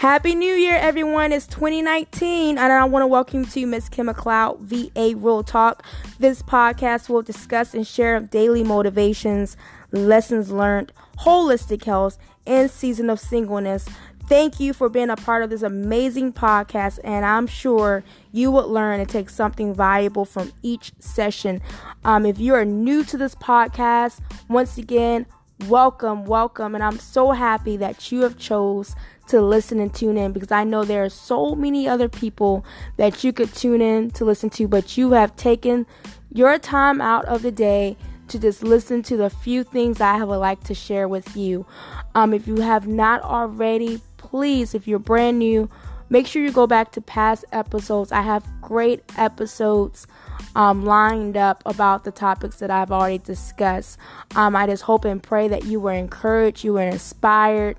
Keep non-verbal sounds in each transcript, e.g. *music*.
Happy New Year, everyone. It's 2019, and I want to welcome you to Miss Kim McLeod, VA Real Talk. This podcast will discuss and share daily motivations, lessons learned, holistic health, and season of singleness. Thank you for being a part of this amazing podcast, and I'm sure you will learn and take something valuable from each session. Um, if you are new to this podcast, once again, welcome, welcome, and I'm so happy that you have chose to listen and tune in because I know there are so many other people that you could tune in to listen to, but you have taken your time out of the day to just listen to the few things I would like to share with you. Um, if you have not already, please, if you're brand new, make sure you go back to past episodes. I have great episodes um, lined up about the topics that I've already discussed. Um, I just hope and pray that you were encouraged, you were inspired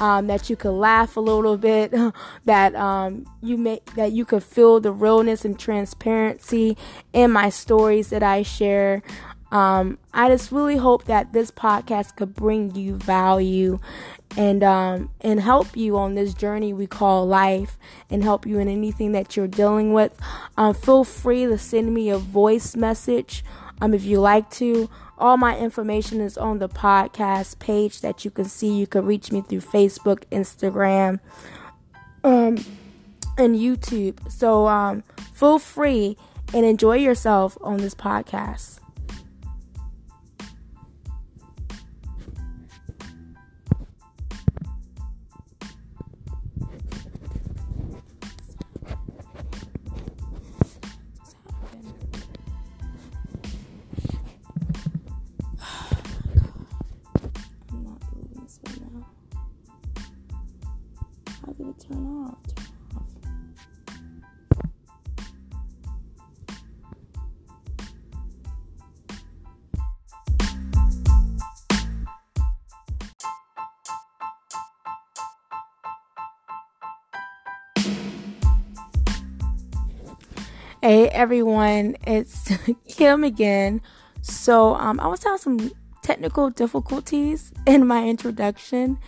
um, that you could laugh a little bit, *laughs* that um, you may that you could feel the realness and transparency in my stories that I share. Um, I just really hope that this podcast could bring you value and um, and help you on this journey we call life and help you in anything that you're dealing with. Um, feel free to send me a voice message um, if you like to. All my information is on the podcast page that you can see. You can reach me through Facebook, Instagram, um, and YouTube. So um, feel free and enjoy yourself on this podcast. Everyone, it's *laughs* Kim again. So um, I was having some technical difficulties *laughs* in my introduction.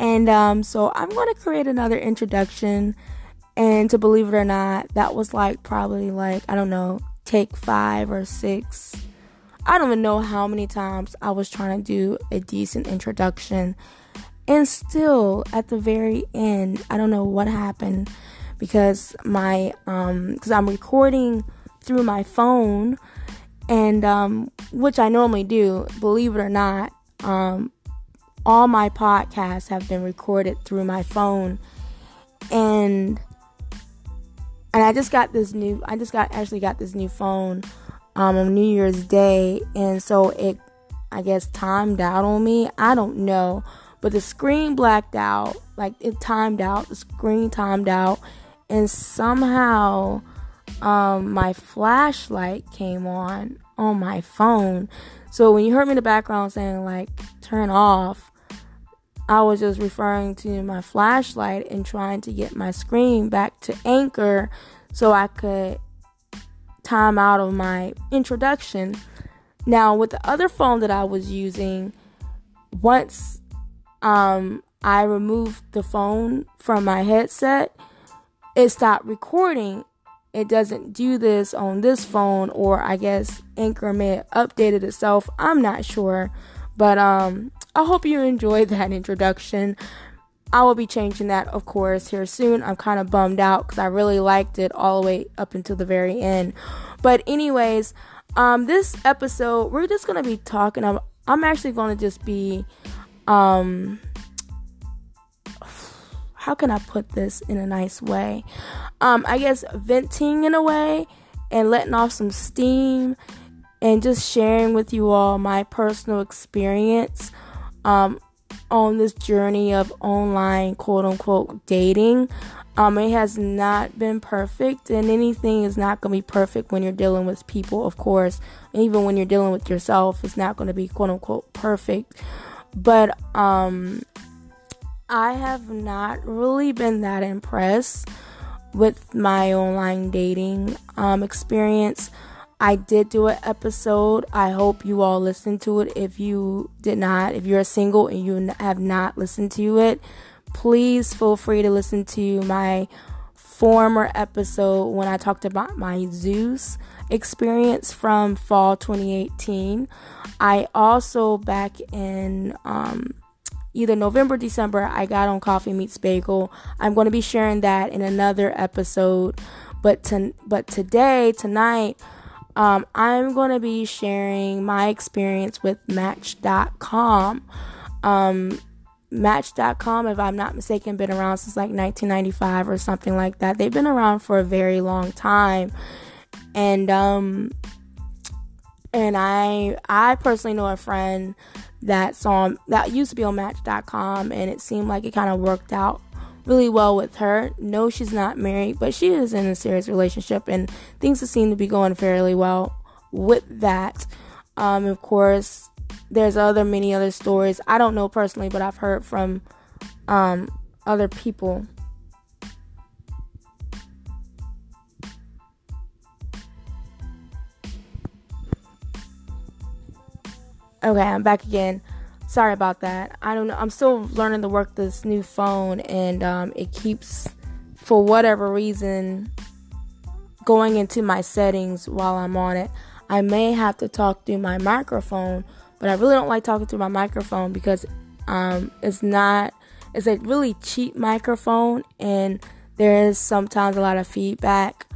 And um, so I'm going to create another introduction. And to believe it or not, that was like probably like, I don't know, take five or six. I don't even know how many times I was trying to do a decent introduction. And still, at the very end, I don't know what happened because my, um, because I'm recording through my phone and, um, which I normally do, believe it or not, um, all my podcasts have been recorded through my phone. And and I just got this new I just got actually got this new phone um on New Year's Day. And so it I guess timed out on me. I don't know. But the screen blacked out, like it timed out, the screen timed out, and somehow um my flashlight came on on my phone. So when you heard me in the background saying like turn off, I was just referring to my flashlight and trying to get my screen back to anchor so I could time out of my introduction. Now, with the other phone that I was using, once um, I removed the phone from my headset, it stopped recording. It doesn't do this on this phone, or I guess Anchor may have updated itself. I'm not sure. But um, I hope you enjoyed *laughs* that introduction. I will be changing that, of course, here soon. I'm kind of bummed out because I really liked it all the way up until the very end. But, anyways, um, this episode, we're just to be talking. I'm, I'm actually to just be, um, how can I put this in a nice way? Um, I guess venting in a way and letting off some steam and just sharing with you all my personal experience um, on this journey of online quote unquote dating. Um, it has not been perfect, and anything is not going to be perfect when you're dealing with people, of course. Even when you're dealing with yourself, it's not going to be quote unquote perfect. But um, I have not really been that impressed with my online dating um, experience. I did do an episode. I hope you all listened to it. If you did not, if you're single and you have not listened to it, please feel free to listen to my former episode when I talked about my Zoosk experience from fall 2018. I also, back in um, either November, December, I got on Coffee Meets Bagel. I'm going to be sharing that in another episode. But to, but today, tonight, um, I'm going to be sharing my experience with Match.com. Um, Match.com, if I'm not mistaken, been around since like 1995 or something like that. They've been around for a very long time, and um, and I I personally know a friend that saw that used to be on Match.com, and it seemed like it kind of worked out really well with her. No, she's not married, but she is in a serious relationship, and things seem to be going fairly well with that. Um, of course, there's other many other stories. I don't know personally, but I've heard from um, other people. Okay, I'm back again. Sorry about that. I don't know. I'm still learning to work this new phone, and um, it keeps, for whatever reason, going into my settings while I'm on it. I may have to talk through my microphone but I really don't like talking through my microphone because um, it's not, it's a really cheap microphone and there is sometimes a lot of feedback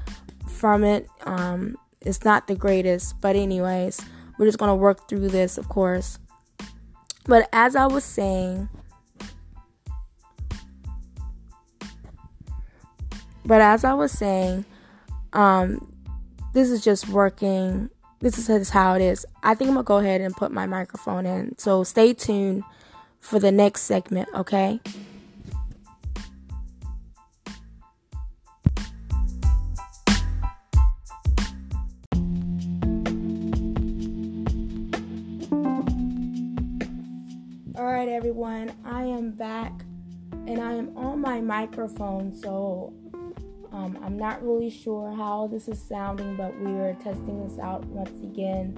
from it. Um, it's not the greatest, but, anyways, we're just going to work through this, of course. But as I was saying, but as I was saying, um, this is just working this is how it is. I think I'm gonna go ahead and put my microphone in. So stay tuned for the next segment, okay? Microphone, so um, I'm not really sure how this is sounding, but we are testing this out once again.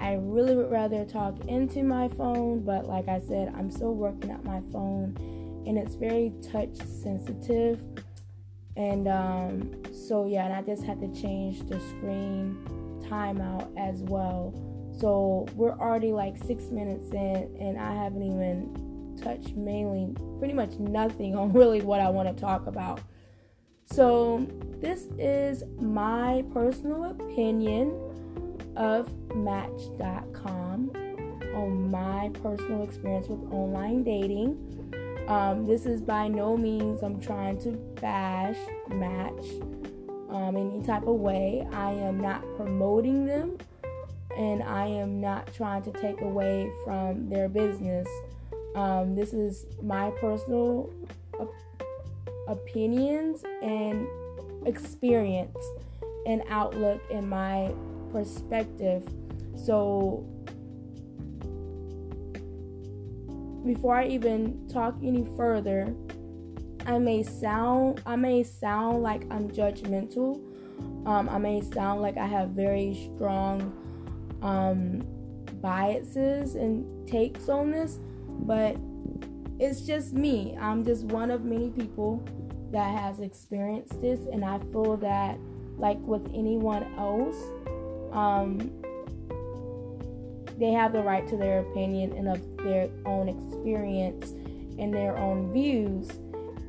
I really would rather talk into my phone, but like I said, I'm still working at my phone and it's very touch sensitive. And um, so, yeah, and I just had to change the screen timeout as well. So, we're already like six minutes in, and I haven't even touched mainly pretty much nothing on *laughs* really what I want to talk about. So, this is my personal opinion of Match.com on my personal experience with online dating. Um, this is by no means I'm trying to bash Match um, any type of way. I am not promoting them and I am not trying to take away from their business. Um, this is my personal opinions and experience and outlook and my perspective. So before I even talk any further, I may sound I may sound like I'm judgmental. Um, I may sound like I have very strong um, biases and takes on this, but it's just me. I'm just one of many people that has experienced this, and I feel that, like with anyone else, um, they have the right to their opinion and of their own experience and their own views,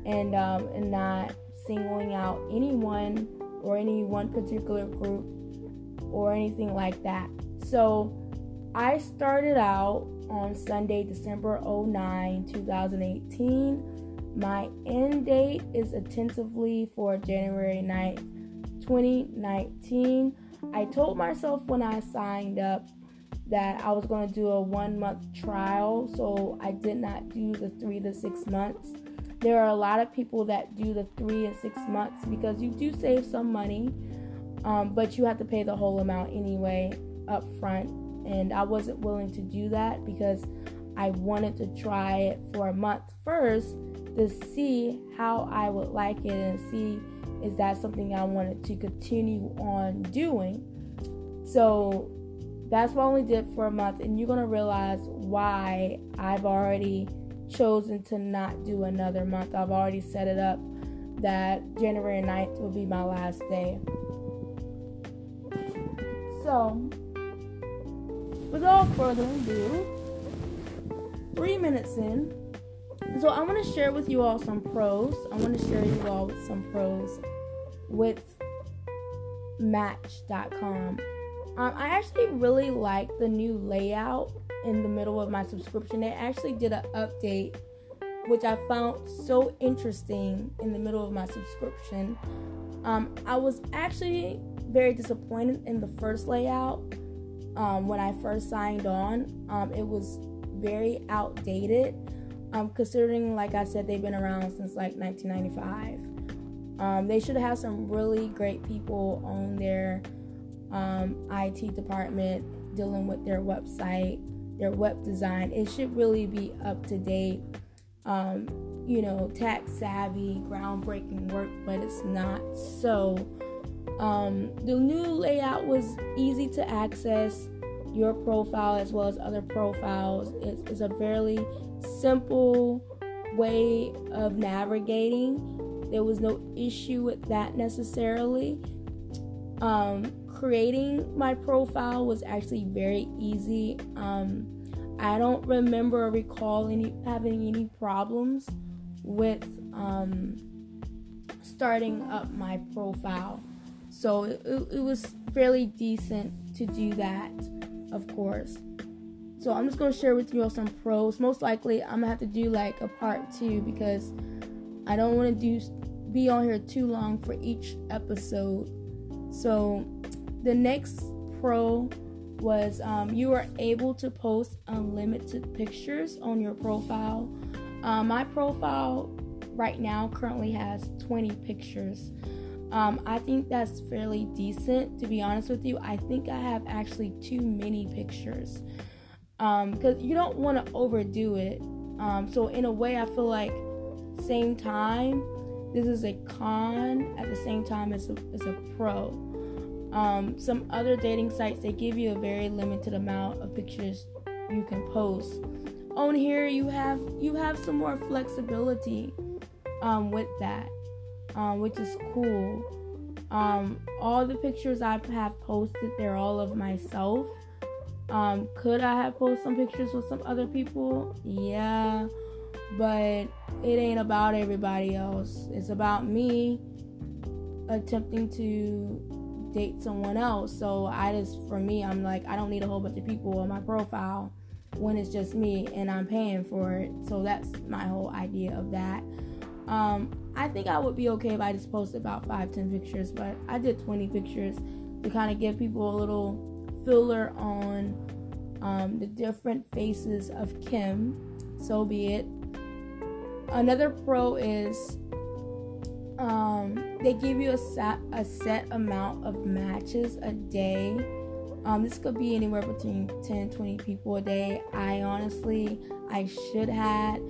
and um, and not singling out anyone or any one particular group or anything like that. So I started out on Sunday, December 09, 2018. My end date is attentively for January 9th, 2019. I told myself when I signed up that I was going to do a one month trial, so I did not do the three to six months. There are a lot of people that do the three and six months because you do save some money, um, but you have to pay the whole amount anyway up front and I wasn't willing to do that because I wanted to try it for a month first to see how I would like it and see is that something I wanted to continue on doing. So that's what I only did for a month, and you're gonna realize why I've already chosen to not do another month. I've already set it up that January 9th will be my last day. So, without further ado, three minutes in. So, I want to share with you all some pros. I want to share you all some pros with Match.com. Um, I actually really like the new layout in the middle of my subscription. They actually did an update, which I found so interesting in the middle of my subscription. Um, I was actually very disappointed in the first layout um, when I first signed on. Um, it was very outdated, um, considering, like I said, they've been around since like 1995. Um, they should have some really great people on their um, IT department dealing with their website their web design. It should really be up to date, um, you know, tech savvy, groundbreaking work, but it's not. So, um, the new layout was easy to access your profile as well as other profiles. It's, a fairly simple way of navigating. There was no issue with that necessarily. Um, creating my profile was actually very easy. Um, I don't remember or recall any having any problems with um, starting up my profile. So it, it was fairly decent to do that, of course. So I'm just gonna share with you all some pros. Most likely I'm gonna have to do like a part two because I don't want to do be on here too long for each episode. So the next pro was um, you are able to post unlimited pictures on your profile. Um, my profile right now currently has 20 pictures. Um, I think that's fairly decent, to be honest with you. I think I have actually too many pictures because um, you don't want to overdo it. Um, so, in a way, I feel like same time, this is a con at the same time a, as a pro. Um, some other dating sites they give you a very limited amount of pictures you can post. On here you have you have some more flexibility um, with that, um, which is cool. Um, all the pictures I have posted, they're all of myself. Um, could I have posted some pictures with some other people? Yeah, but it ain't about everybody else. It's about me attempting to date someone else. So I just, for me, I'm like, I don't need a whole bunch of people on my profile when it's just me and I'm paying for it. So that's my whole idea of that. Um, I think I would be okay if I just posted about five, ten pictures, but I did 20 pictures to kind of give people a little filler on um, the different faces of Kim. So be it. Another pro is um, they give you a set a set amount of matches a day. Um, this could be anywhere between 10 20 people a day. I honestly I should have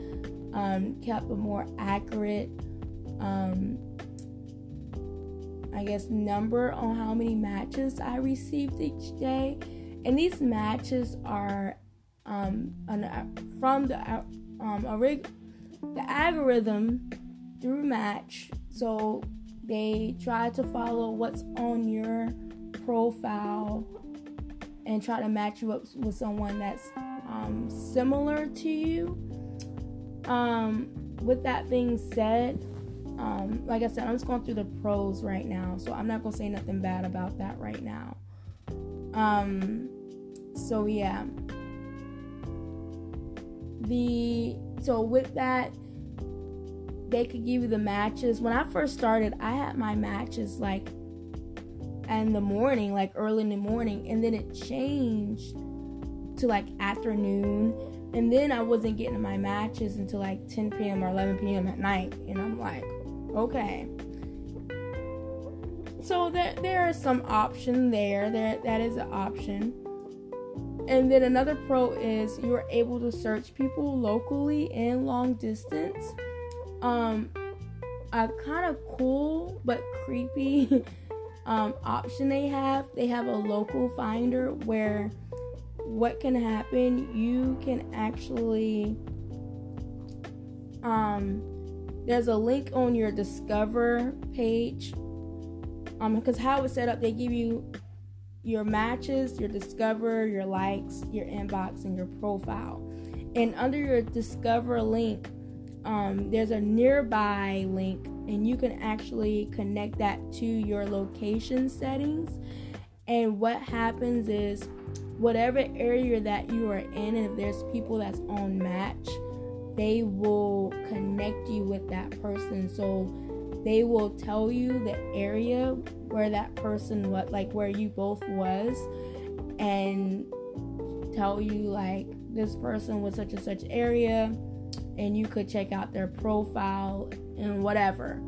um, kept a more accurate um, I guess number on how many matches I received each day. And these matches are um, an, from the um, a rig, the algorithm through Match so they try to follow what's on your profile and try to match you up with someone that's um, similar to you. Um, with that being said, um, like I said, I'm just going through the pros right now, so I'm not gonna say nothing bad about that right now. Um, so yeah, the so with that, they could give you the matches. When I first started, I had my matches like in the morning, like early in the morning, and then it changed to like afternoon, and then I wasn't getting my matches until like 10 p.m. or 11 p.m. at night, and I'm like, okay. So there there is some option there. There that is an option. And then another pro is you're able to search people locally and long distance um a kind of cool but creepy *laughs* um, option they have. They have a local finder where what can happen, you can actually um, there's a link on your Discover page. Um, because how it's set up, they give you your matches, your Discover, your likes, your inbox, and your profile. And under your Discover link, um, there's a nearby link, and you can actually connect that to your location settings. And what happens is, whatever area that you are in, if there's people that's on match, they will connect you with that person. So they will tell you the area where that person what like where you both was and tell you like this person was such and such area and you could check out their profile and whatever.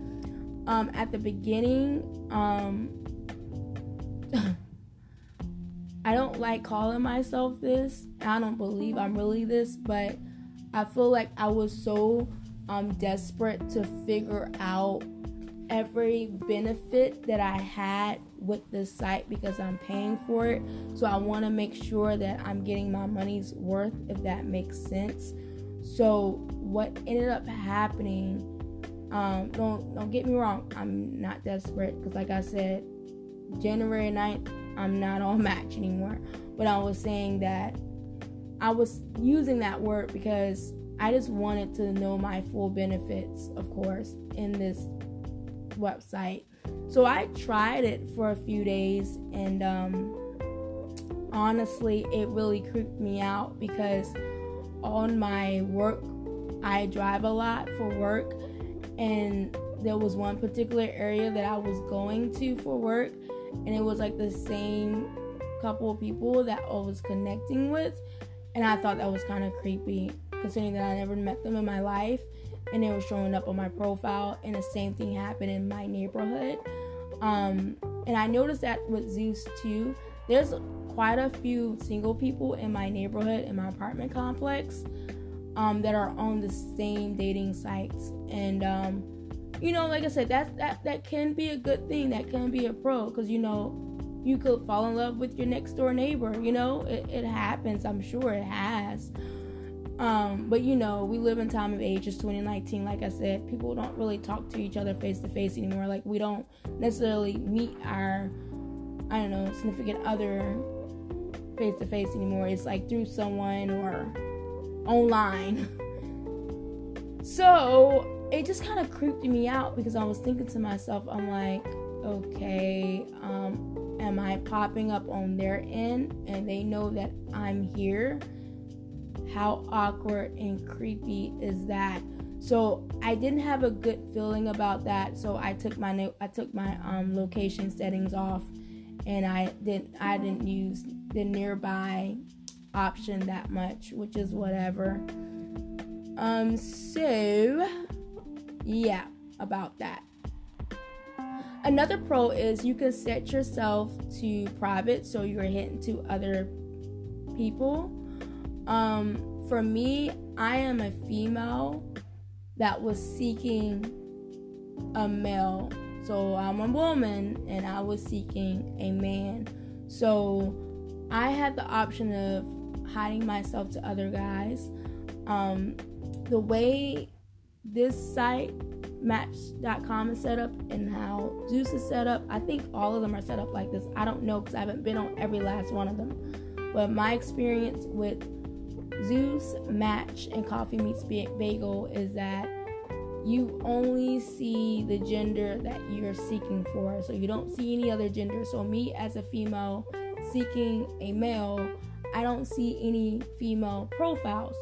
Um, at the beginning, um, *laughs* I don't like calling myself this. I don't believe I'm really this, but I feel like I was so um, desperate to figure out every benefit that I had with this site because I'm paying for it. So I want to make sure that I'm getting my money's worth, if that makes sense. So what ended up happening, um, don't don't get me wrong, I'm not desperate because like I said, January 9th, I'm not on *laughs* match anymore. But I was saying that I was using that word because I just wanted to know my full benefits, of course, in this website. So I tried it for a few days and um, honestly, it really creeped me out because on my work, I drive a lot for work, and there was one particular area that I was going to for work, and it was like the same couple of people that I was connecting with, and I thought that was kind of creepy considering that I never met them in my life and they were showing up on my profile and the same thing happened in my neighborhood. Um, and i noticed that with Zoosk too there's quite a few single people in my neighborhood in my apartment complex um, that are on the same dating sites and um, you know like i said that that that can be a good thing that can be a pro because you know you could fall in love with your next door neighbor you know it, it happens i'm sure it has um, but you know, we live in time of age. It's 2019. Like I said, people don't really talk to each other face to face anymore. Like we don't necessarily meet our, I don't know, significant other face to face anymore. It's like through someone or online. *laughs* so it just kind of creeped me out because I was thinking to myself, I'm like, okay, um, am I popping up on their end and they know that I'm here? how awkward and creepy is that? So I didn't have a good feeling about that. So I took my I took my um, location settings off, and I didn't I didn't use the nearby option that much, which is whatever. Um. So yeah, about that. Another pro is you can set yourself to private, so you're hidden to other people. Um, for me, I am a female that was seeking a male. So I'm a woman and I was seeking a man. So I had the option of hiding myself to other guys. Um, the way this site match.com is set up and how Zoosk is set up, I think all of them are set up like this. I don't know because I haven't been on every last one of them. But my experience with Zoosk, Match, and Coffee Meets Bagel is that you only see the gender that you're seeking for. So you don't see any other gender. So, me as a female seeking a male, I don't see any female profiles.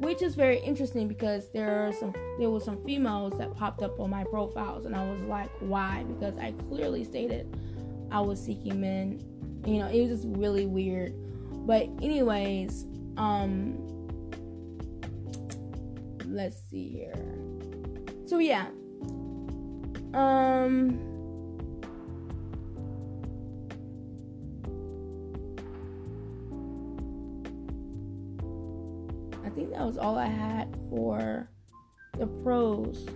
Which is very interesting because there are some there were some females that popped up on my profiles and I was like, why? Because I clearly stated I was seeking men. You know, it was just really weird. But anyways, um let's see here so yeah um that was all I had for the pros